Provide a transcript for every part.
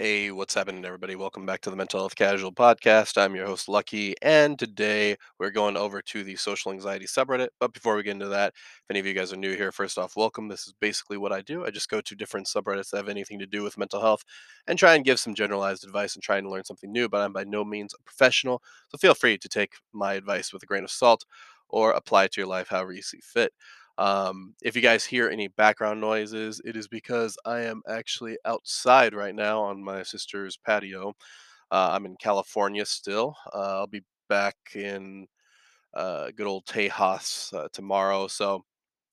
Hey, what's happening, everybody? Welcome back to the Mental Health Casual Podcast. I'm your host, Lucky, and today we're going over to the social anxiety subreddit. But before we get into that, if any of you guys are new here, first off, welcome. This is basically what I do. I just go to different subreddits that have anything to do with mental health and try and give some generalized advice and try and learn something new. But I'm by no means a professional, so feel free to take my advice with a grain of salt or apply it to your life however you see fit. Um, if you guys hear any background noises, it is because I am actually outside right now on my sister's patio. Uh, I'm in California still. Uh, I'll be back in uh, good old Tejas uh, tomorrow. So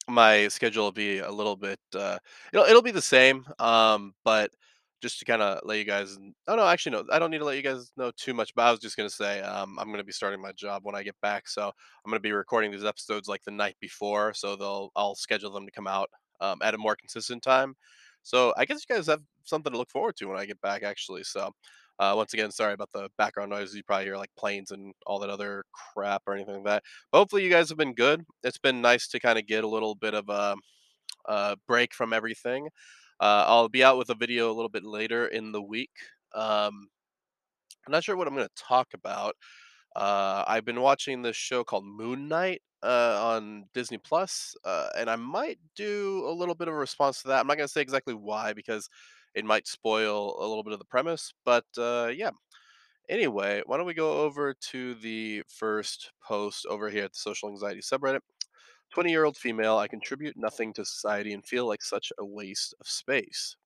my schedule will be a little bit uh it'll it'll be the same um but just to kind of let you guys oh no actually no i don't need to let you guys know too much but i was just going to say um i'm going to be starting my job when i get back so i'm going to be recording these episodes like the night before so they'll i'll schedule them to come out um, at a more consistent time so i guess you guys have something to look forward to when i get back actually so uh, once again sorry about the background noises you probably hear like planes and all that other crap or anything like that But hopefully you guys have been good. It's been nice to kind of get a little bit of a, a break from everything. Uh, I'll be out with a video a little bit later in the week. Um, I'm not sure what I'm going to talk about. Uh, I've been watching this show called Moon Knight uh, on Disney Plus, uh, and I might do a little bit of a response to that. I'm not going to say exactly why because it might spoil a little bit of the premise, but uh, yeah. Anyway, why don't we go over to the first post over here at the social anxiety subreddit? 20 year old female, I contribute nothing to society and feel like such a waste of space.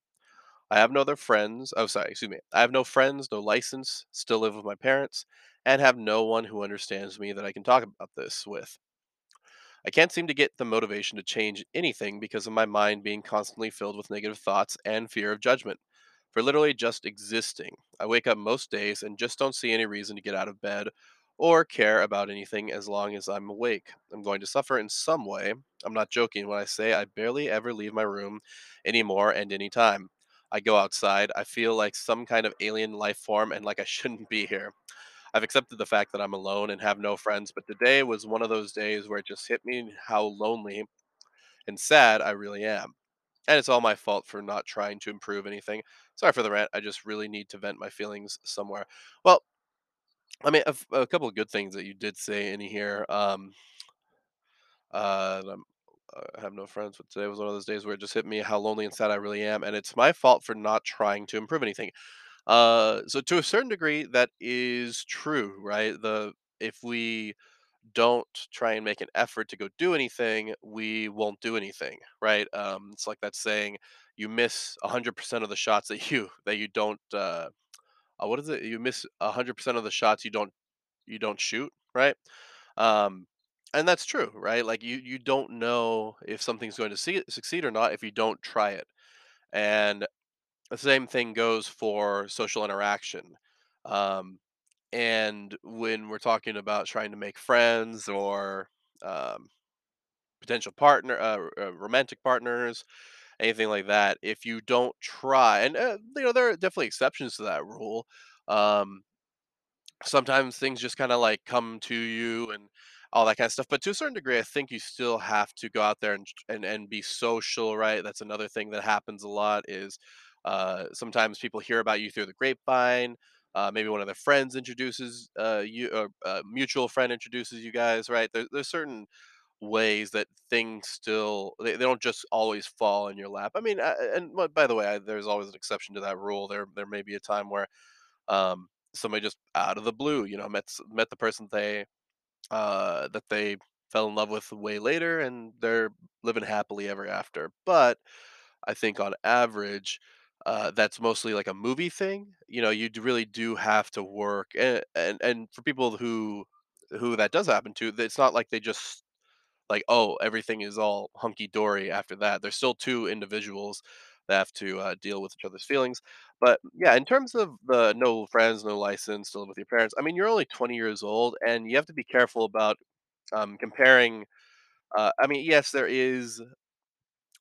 I have no other friends. Oh, sorry, excuse me. I have no friends, no license, still live with my parents, and have no one who understands me that I can talk about this with. I can't seem to get the motivation to change anything because of my mind being constantly filled with negative thoughts and fear of judgment. For literally just existing, I wake up most days and just don't see any reason to get out of bed or care about anything as long as I'm awake. I'm going to suffer in some way. I'm not joking when I say I barely ever leave my room anymore and anytime. I go outside, I feel like some kind of alien life form and like I shouldn't be here. I've accepted the fact that I'm alone and have no friends, but today was one of those days where it just hit me how lonely and sad I really am. And it's all my fault for not trying to improve anything. Sorry for the rant. I just really need to vent my feelings somewhere. Well, I mean, a, couple of good things that you did say in here. Um, uh, I'm, uh, I have no friends, but today was one of those days where it just hit me how lonely and sad I really am, and it's my fault for not trying to improve anything. Uh, so to a certain degree, that is true, right? The if we don't try and make an effort to go do anything, we won't do anything, right? Um, it's like that saying, you miss hundred percent of the shots that you that you don't. Uh, uh, what is it? You miss hundred percent of the shots you don't you don't shoot, right? Um, and that's true, right? Like you you don't know if something's going to see, succeed or not if you don't try it. And the same thing goes for social interaction. Um, and when we're talking about trying to make friends or um, potential partner, uh, uh, romantic partners, anything like that, if you don't try, and uh, you know there are definitely exceptions to that rule. Um, sometimes things just kind of like come to you and all that kind of stuff. But to a certain degree, I think you still have to go out there and and and be social, right? That's another thing that happens a lot. Is uh, sometimes people hear about you through the grapevine. Uh, maybe one of their friends introduces uh, you, or a mutual friend introduces you guys, right? There, there's certain ways that things still they, they don't just always fall in your lap. I mean, uh, and by the way, I, there's always an exception to that rule. There there may be a time where um, somebody just out of the blue, you know, met met the person they uh, that they fell in love with way later, and they're living happily ever after. But I think on average, uh, that's mostly like a movie thing. You know, you really do have to work, and and and for people who who that does happen to, it's not like they just like, oh, everything is all hunky dory after that. There's still two individuals that have to uh, deal with each other's feelings. But yeah, in terms of the no friends, no license to live with your parents, I mean, you're only 20 years old, and you have to be careful about um, comparing. Uh, I mean, yes, there is,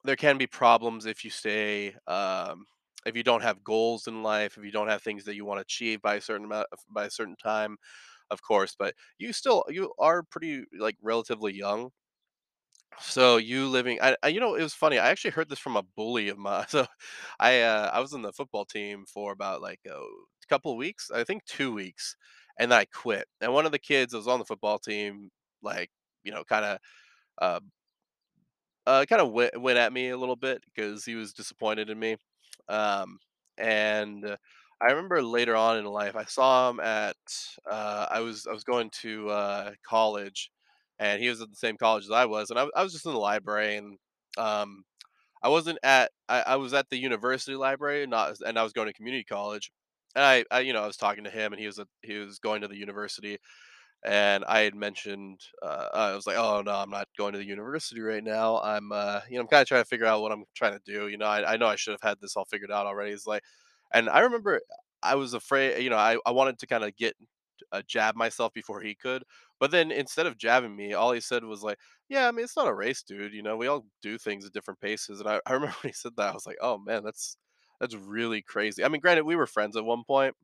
there can be problems if you stay, um, if you don't have goals in life, if you don't have things that you want to achieve by a certain amount, by a certain time, of course. But you still, you are pretty like relatively young So you living I, I you know, it was funny. I actually heard this from a bully of mine. So I uh I was in the football team for about like a couple of weeks, I think 2 weeks, and then I quit. And one of the kids that was on the football team like, you know, kind of uh uh kind of went, went at me a little bit because he was disappointed in me. Um and uh, I remember later on in life I saw him at uh I was I was going to uh college and he was at the same college as I was and I, I was just in the library and um I wasn't at I, I was at the university library not and I was going to community college and I, I you know I was talking to him and he was a, he was going to the university and I had mentioned, uh, I was like, "Oh no, I'm not going to the university right now. I'm, uh, you know, I'm kind of trying to figure out what I'm trying to do. You know, I, I know I should have had this all figured out already." It's like, and I remember I was afraid. You know, I, I wanted to kind of get uh, jab myself before he could, but then instead of jabbing me, all he said was like, "Yeah, I mean, it's not a race, dude. You know, we all do things at different paces." And I, I remember when he said that, I was like, "Oh man, that's that's really crazy." I mean, granted, we were friends at one point,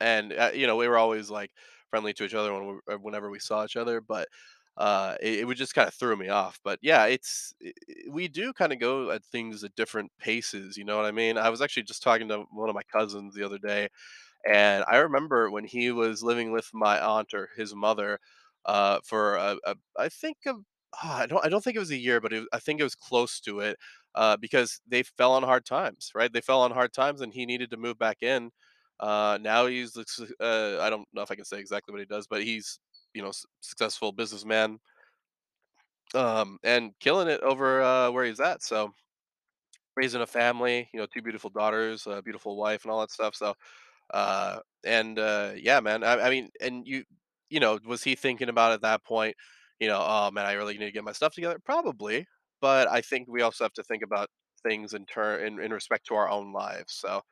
and uh, you know, we were always like friendly to each other when we, uh, whenever we saw each other, but uh, it, it would just kind of throw me off. But yeah, it's i i- we do kind of go at things at different paces. You know what I mean? I was actually just talking to one of my cousins the other day, and I remember when he was living with my aunt or his mother uh, for a, a, I think ah, I don't I don't think it was a year, but it, I think it was close to it uh, because they fell on hard times, right? They fell on hard times, and he needed to move back in. Uh, now he's uh, I don't know if I can say exactly what he does, but he's you know successful businessman um, and killing it over uh, where he's at. So raising a family, you know, two beautiful daughters, a beautiful wife, and all that stuff. So uh, and uh, yeah, man. I, I mean, and you, you know, was he thinking about at that point? You know, oh man, I really need to get my stuff together. Probably, but I think we also have to think about things in turn in, in respect to our own lives. So,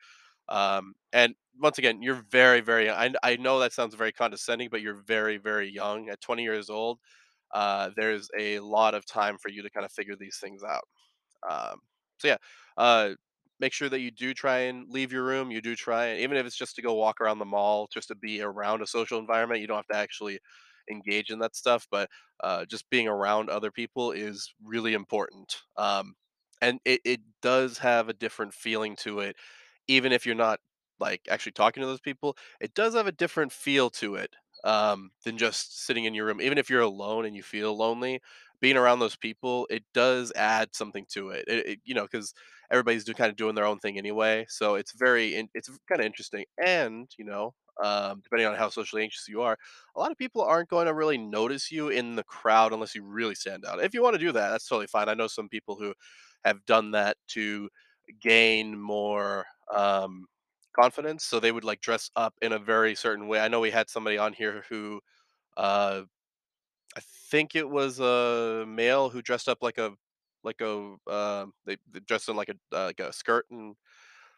um, and once again, you're very, very. I I know that sounds very condescending, but you're very, very young. At 20 years old, uh, there's a lot of time for you to kind of figure these things out. Um, so yeah, uh, make sure that you do try and leave your room. You do try, and even if it's just to go walk around the mall, just to be around a social environment. You don't have to actually engage in that stuff, but uh, just being around other people is really important. Um, and it, it does have a different feeling to it, even if you're not like actually talking to those people. It does have a different feel to it um, than just sitting in your room. Even if you're alone and you feel lonely, being around those people, it does add something to it. It, it you know, because everybody's do kind of doing their own thing anyway, so it's very it's kind of interesting. And you know, um, depending on how socially anxious you are, a lot of people aren't going to really notice you in the crowd unless you really stand out. If you want to do that, that's totally fine. I know some people who have done that to gain more um, confidence, so they would like dress up in a very certain way. I know we had somebody on here who uh I think it was a male who dressed up like a like a um, they, dressed in like a uh, like a skirt and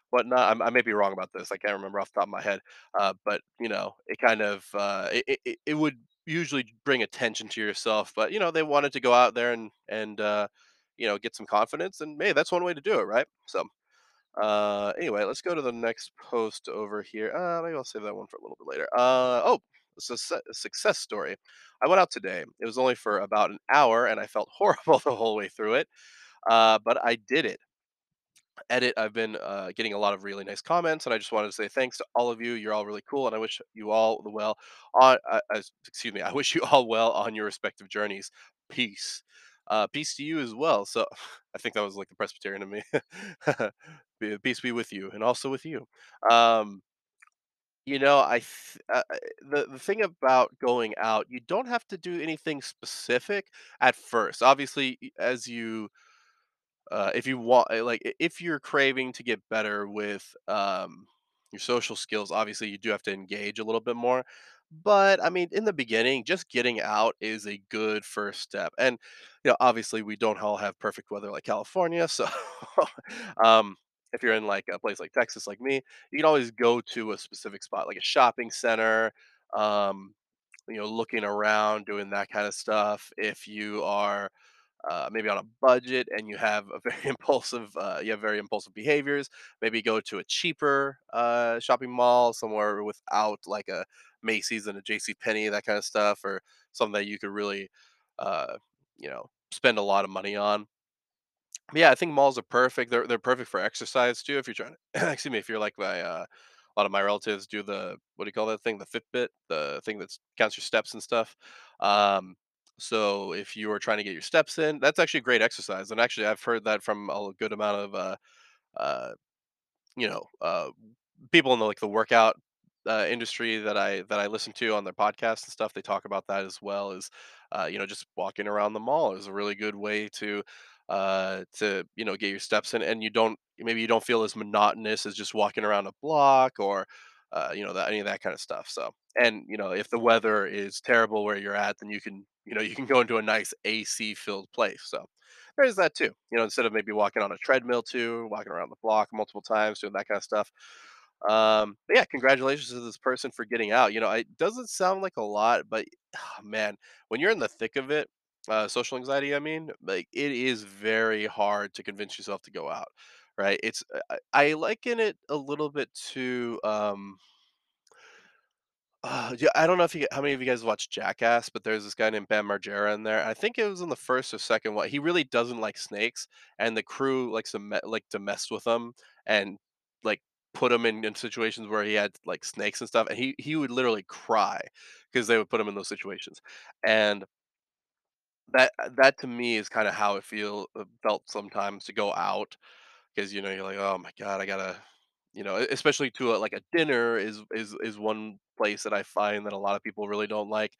whatnot. I'm, I may be wrong about this. I can't remember off the top of my head. Uh, but you know, it kind of uh, it, it it would usually bring attention to yourself. But you know, they wanted to go out there and and uh, you know get some confidence, and hey, that's one way to do it, right? So uh, anyway, let's go to the next post over here. Uh, maybe I'll save that one for a little bit later. Uh, oh, success story. I went out today. It was only for about an hour, and I felt horrible the whole way through it. Uh, but I did it. Edit. I've been uh, getting a lot of really nice comments, and I just wanted to say thanks to all of you. You're all really cool, and I wish you all the well. On, uh, excuse me. I wish you all well on your respective journeys. Peace. Uh, peace to you as well. So, I think that was like the Presbyterian of me. Peace be with you, and also with you. Um, you know, I th- uh, uh, the the thing about going out, you don't have to do anything specific at first. Obviously, as you uh, if you want uh, like if you're craving to get better with um, your social skills obviously you do have to engage a little bit more but i mean in the beginning just getting out is a good first step and you know obviously we don't all have perfect weather like california so um, if you're in like a place like texas like me you can always go to a specific spot like a shopping center um, you know looking around doing that kind of stuff if you are uh, maybe on a budget and you have a very impulsive uh, you have very impulsive behaviors maybe go to a cheaper uh, shopping mall somewhere without like a macy's and a jc Penney, that kind of stuff or something that you could really uh, you know spend a lot of money on. Yeah, I think malls are perfect. They're they're perfect for exercise too. If you're trying to, excuse me, if you're like my uh, a lot of my relatives do the what do you call that thing? The Fitbit, the thing that counts your steps and stuff. Um, so if you are trying to get your steps in, that's actually a great exercise. And actually, I've heard that from a good amount of uh, uh, you know, uh, people in the like the workout uh, industry that I that I listen to on their podcasts and stuff, they talk about that as well as uh, you know just walking around the mall is a really good way to uh to you know get your steps in and you don't maybe you don't feel as monotonous as just walking around a block or uh you know that any of that kind of stuff so and you know if the weather is terrible where you're at then you can you know you can go into a nice AC filled place so there's that too. You know, instead of maybe walking on a treadmill too, walking around the block multiple times, doing that kind of stuff. Um, but yeah, congratulations to this person for getting out. You know, it doesn't sound like a lot, but ah, man, when you're in the thick of it, uh, social anxiety, I mean, like it is very hard to convince yourself to go out, right? It's I, I liken it a little bit to um uh, yeah, I don't know if you how many of you guys watch Jackass, but there's this guy named Bam Margera in there. I think it was in the first or second one. He really doesn't like snakes, and the crew likes to me- like to mess with him and like put him in, in situations where he had like snakes and stuff, and he he would literally cry because they would put him in those situations. And that that to me is kind of how it feel uh, felt sometimes to go out because you know, you're like, "Oh my god, I gotta" you know, especially to a like a dinner is is is one place that I find that a lot of people really don't like.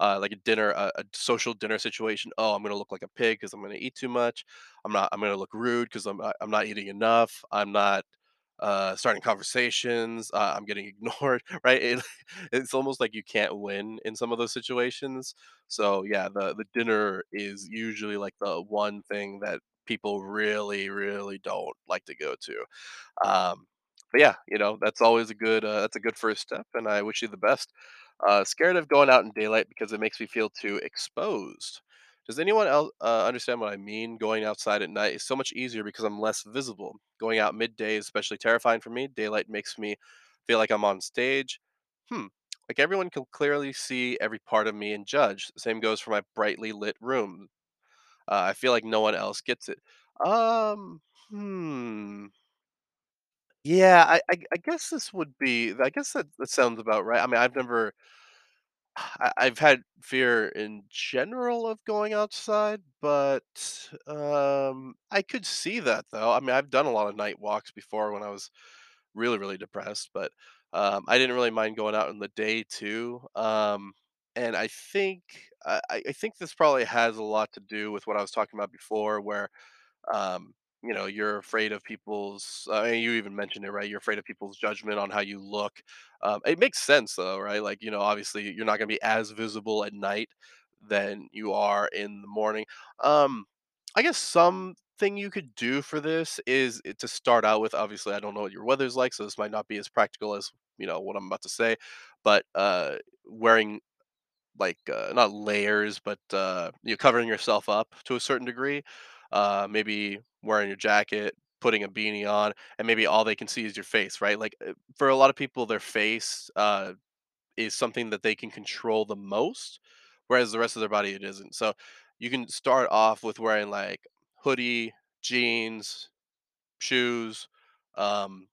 Uh, like a dinner a a social dinner situation, "Oh, I'm gonna look like a pig because I'm gonna eat too much. I'm not I'm gonna look rude 'cause I'm not I'm not eating enough. I'm not, uh, starting conversations. Uh, I'm getting ignored," right? It it's almost like you can't win in some of those situations. So, yeah, the the dinner is usually, like, the one thing that people really, really don't like to go to. Um, but yeah, you know, that's always a good uh, that's a good first step, and I wish you the best. Uh, scared of going out in daylight because it makes me feel too exposed. Does anyone else uh, understand what I mean? Going outside at night is so much easier because I'm less visible. Going out midday is especially terrifying for me. Daylight makes me feel like I'm on stage. Hmm. Like everyone can clearly see every part of me and judge. The same goes for my brightly lit room. Uh, I feel like no one else gets it. Um, hmm. Yeah, I, I I guess this would be. I guess that, that sounds about right. I mean, I've never. I've had fear in general of going outside, but um, I could see that though. I mean, I've done a lot of night walks before when I was really, really depressed, but um, I didn't really mind going out in the day too. Um, and I think I, I I think this probably has a lot to do with what I was talking about before, where um, you know you're afraid of people's uh, you even mentioned it right you're afraid of people's judgment on how you look um, it makes sense though right like you know obviously you're not going to be as visible at night than you are in the morning um, i guess something you could do for this is to start out with obviously i don't know what your weather's like so this might not be as practical as you know what i'm about to say but uh, wearing like uh, not layers, but uh, you're covering yourself up to a certain degree. Uh, maybe wearing your jacket, putting a beanie on, and maybe all they can see is your face, right? Like uh, for a lot of people, their face uh, is something that they can control the most, whereas the rest of their body it isn't. So you can start off with wearing like hoodie, jeans, shoes, um,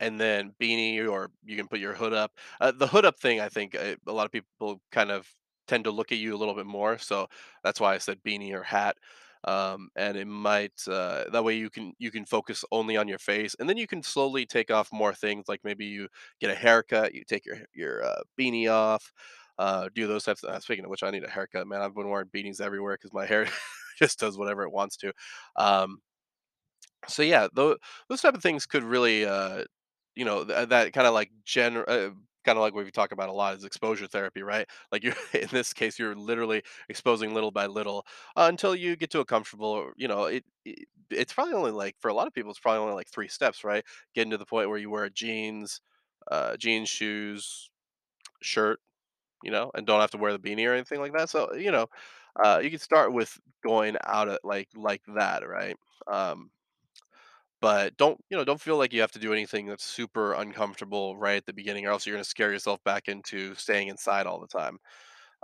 and then beanie or you can put your hood up. Uh, the hood up thing, I think uh, a lot of people kind of tend to look at you a little bit more, so that's why I said beanie or hat. Um, and it might uh, that way you can you can focus only on your face, and then you can slowly take off more things, like maybe you get a haircut, you take your your uh, beanie off, uh, do those types. Of, uh, speaking of which, I need a haircut, man. I've been wearing beanies everywhere because my hair just does whatever it wants to. Um, so yeah, those those type of things could really, uh, you know, th- that kind of like gen, uh, kind of like what we talk about a lot is exposure therapy, right? Like you're in this case, you're literally exposing little by little uh, until you get to a comfortable. You know, it, it it's probably only like for a lot of people, it's probably only like three steps, right? Getting to the point where you wear jeans, uh, jeans, shoes, shirt, you know, and don't have to wear the beanie or anything like that. So you know, uh, you can start with going out at like like that, right? Um, but don't, you know, don't feel like you have to do anything that's super uncomfortable right at the beginning, or else you're gonna scare yourself back into staying inside all the time.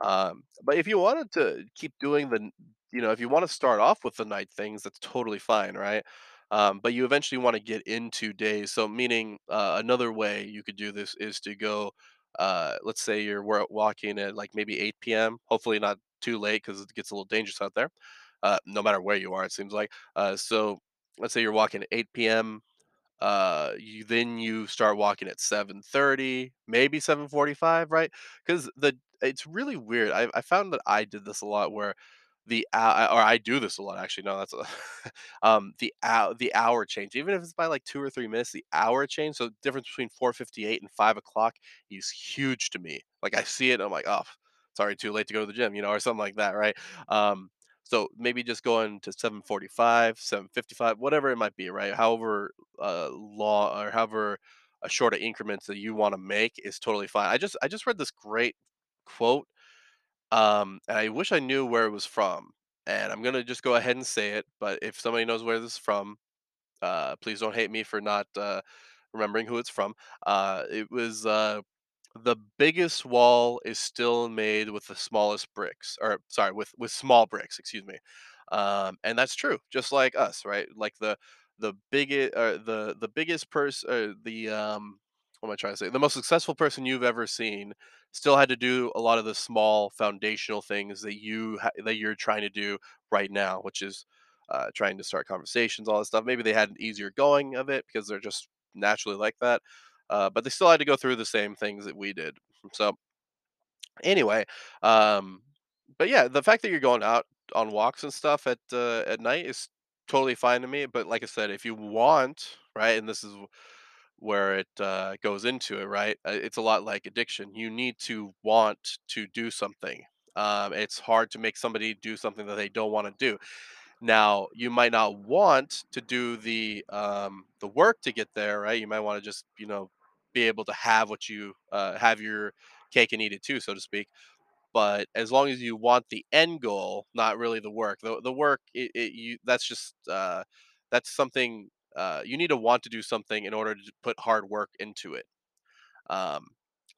Um, but if you wanted to keep doing the you know, if you want to start off with the night things, that's totally fine, right? Um, but you eventually want to get into days. So, meaning uh, another way you could do this is to go. Uh, let's say you're wa- walking at like maybe 8 p.m. Hopefully not too late because it gets a little dangerous out there. Uh, no matter where you are, it seems like. Uh, so let's say you're walking at 8 p.m uh you then you start walking at 7:30, maybe 7:45, right? Cuz the it's really weird. I I found that I did this a lot where the hou- or I do this a lot actually. No, that's a, um the hour the hour change. Even if it's by like 2 or 3 minutes, the hour change, so the difference between 4:58 and 5 o'clock is huge to me. Like I see it I'm like, "Oh, sorry, too late to go to the gym," you know, or something like that, right? Um so maybe just going to 7:45, 7:55, whatever it might be, right? However uh, law or however a short of increments that you want to make is totally fine. I just I just read this great quote, um, and I wish I knew where it was from. And I'm gonna just go ahead and say it. But if somebody knows where this is from, uh, please don't hate me for not uh, remembering who it's from. Uh, it was uh, the biggest wall is still made with the smallest bricks, or sorry, with with small bricks. Excuse me, um, and that's true. Just like us, right? Like the the biggest, uh, the the biggest person, uh, the um, what am I trying to say? The most successful person you've ever seen still had to do a lot of the small foundational things that you ha- that you're trying to do right now, which is uh, trying to start conversations, all this stuff. Maybe they had an easier going of it because they're just naturally like that uh, but they still had to go through the same things that we did. So anyway, um, but yeah, the fact that you're going out on walks and stuff at uh, at night is totally fine to me. But like I said, if you want, right, and this is where it uh, goes into it, right? uh, It's a lot like addiction. You need to want to do something. Um, it's hard to make somebody do something that they don't want to do. Now, you might not want to do the um, the work to get there, right? You might want to just, you know, be able to have what you uh, have your cake and eat it too, so to speak. But as long as you want the end goal, not really the work. The the work, it, it you that's just uh, that's something uh, you need to want to do something in order to put hard work into it. Um,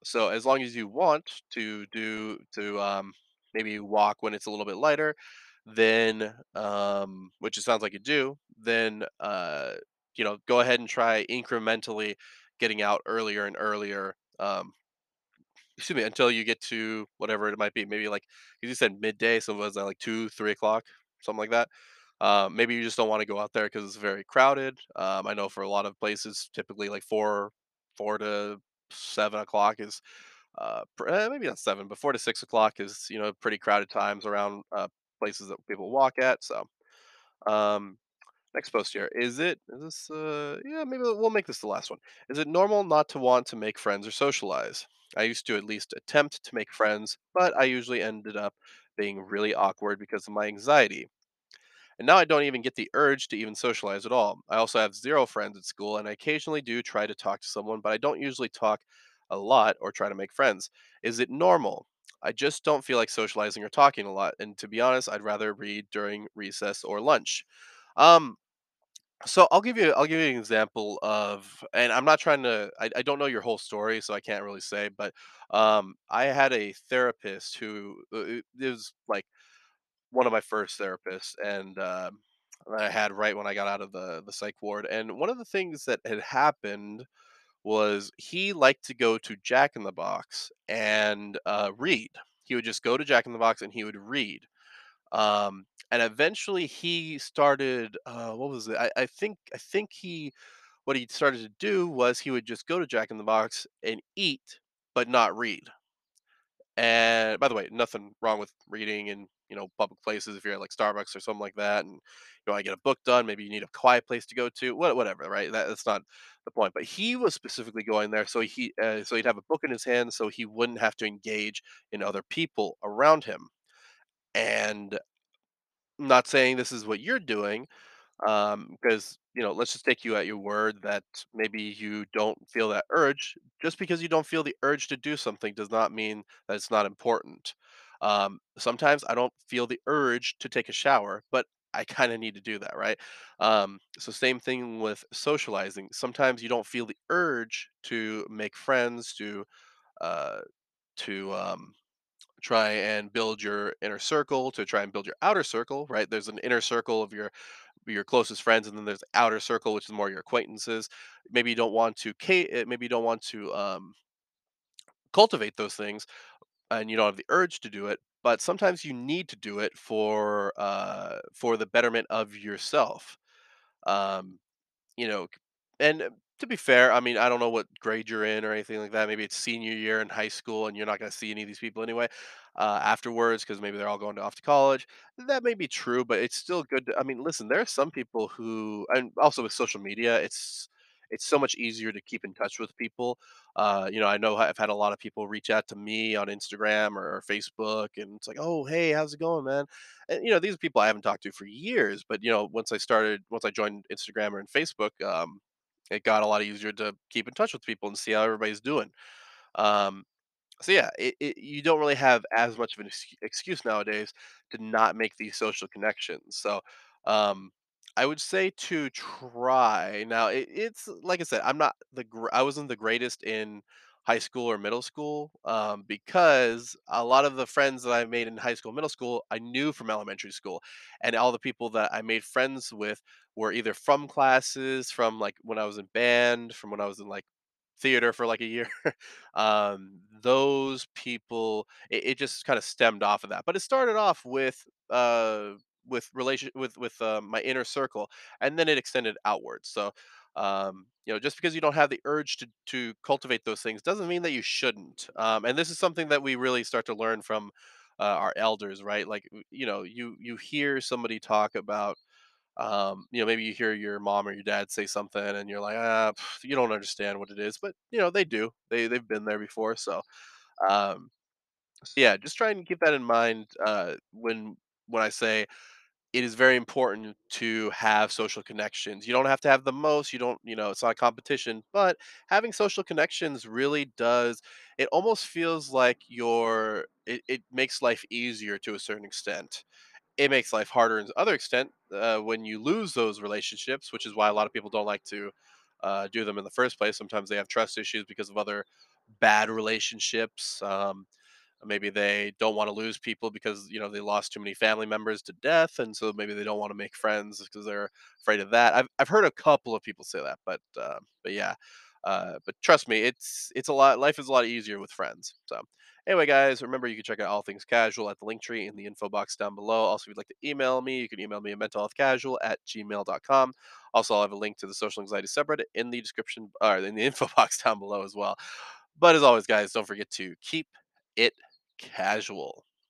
so as long as you want to do to um, maybe walk when it's a little bit lighter, then um, which it sounds like you do, then uh, you know go ahead and try incrementally getting out earlier and earlier. Um, excuse me, until you get to whatever it might be. Maybe like you said midday, so was that like two, three o'clock, something like that. Um, maybe you just don't want to go out there because it's very crowded. Um, I know for a lot of places, typically like four, four to seven o'clock is uh, eh, maybe not seven, but four to six o'clock is you know pretty crowded times around uh, places that people walk at. So um, Next post here. Is it is this uh yeah, maybe we'll make this the last one. Is it normal not to want to make friends or socialize? I used to at least attempt to make friends, but I usually ended up being really awkward because of my anxiety. And now I don't even get the urge to even socialize at all. I also have zero friends at school and I occasionally do try to talk to someone, but I don't usually talk a lot or try to make friends. Is it normal? I just don't feel like socializing or talking a lot, and to be honest, I'd rather read during recess or lunch. Um, so I'll give you I'll give you an example of and I'm not trying to I, I don't know your whole story, so I can't really say, but um I had a therapist who uh, it was like one of my first therapists and um that I had right when I got out of the the psych ward. And one of the things that had happened was he liked to go to Jack in the Box and uh, read. He would just go to Jack in the Box and he would read. Um, and eventually he started uh, what was it? I, I think I think he what he started to do was he would just go to Jack in the Box and eat, but not read. And by the way, nothing wrong with reading in you know public places if you're at like Starbucks or something like that, and you want to get a book done. Maybe you need a quiet place to go to. What whatever, right? That, that's not the point. But he was specifically going there so he uh, so he'd have a book in his hand, so he wouldn't have to engage in other people around him. And I'm not saying this is what you're doing, um because you know let's just take you at your word that maybe you don't feel that urge. Just because you don't feel the urge to do something does not mean that it's not important. Um sometimes i don't feel the urge to take a shower but i kind of need to do that right? Um so same thing with socializing. Sometimes you don't feel the urge to make friends to uh to um try and build your inner circle to try and build your outer circle right? There's an inner circle of your your closest friends and then there's the outer circle which is more your acquaintances. Maybe you don't want to uh, maybe you don't want to um, cultivate those things and you don't have the urge to do it but sometimes you need to do it for uh, for the betterment of yourself. Um, you know, and to be fair, I mean, I don't know what grade you're in or anything like that. Maybe it's senior year in high school and you're not going to see any of these people anyway uh, afterwards because maybe they're all going to off to college. That may be true, but it's still good. To, I mean, listen, there are some people who, and also with social media, it's it's so much easier to keep in touch with people. Uh, you know, I know I've had a lot of people reach out to me on Instagram or, or Facebook, and it's like, "Oh, hey, how's it going, man?" And you know, these are people I haven't talked to for years. But you know, once I started, once I joined Instagram and Facebook, um, it got a lot easier to keep in touch with people and see how everybody's doing. Um, so yeah, it, it, you don't really have as much of an excuse nowadays to not make these social connections. So um, I would say to try. Now it, it's like I said, I'm not the gr- I wasn't the greatest in high school or middle school um, because a lot of the friends that I made in high school, middle school, I knew from elementary school, and all the people that I made friends with were either from classes, from like when I was in band, from when I was in like theater for like a year um, those people it, it just kind of stemmed off of that but it started off with uh with relation with with uh, my inner circle and then it extended outwards so um you know just because you don't have the urge to to cultivate those things doesn't mean that you shouldn't um and this is something that we really start to learn from uh, our elders right like you know you you hear somebody talk about um, you know, maybe you hear your mom or your dad say something and you're like, ah, pff, you don't understand what it is, but you know, they do. They they've been there before. So, um, so yeah, just try and keep that in mind uh, when when I say it is very important to have social connections. You don't have to have the most. You don't, you know, it's not a competition, but having social connections really does. It almost feels like your. It, it makes life easier to a certain extent it makes life harder in other extent uh, when you lose those relationships, which is why a lot of people don't like to uh, do them in the first place. Sometimes they have trust issues because of other bad relationships. Um, maybe they don't want to lose people because you know they lost too many family members to death, and so maybe they don't want to make friends because they're afraid of that. I've I've heard a couple of people say that, but uh, but yeah, uh, but trust me, it's it's a lot. Life is a lot easier with friends. So anyway, guys, remember you can check out all things casual at the link tree in the info box down below. Also, if you'd like to email me, you can email me at mentalhealthcasual at gmail.com. Also, I'll have a link to the social anxiety subreddit in the description or in the info box down below as well. But as always, guys, don't forget to keep it casual.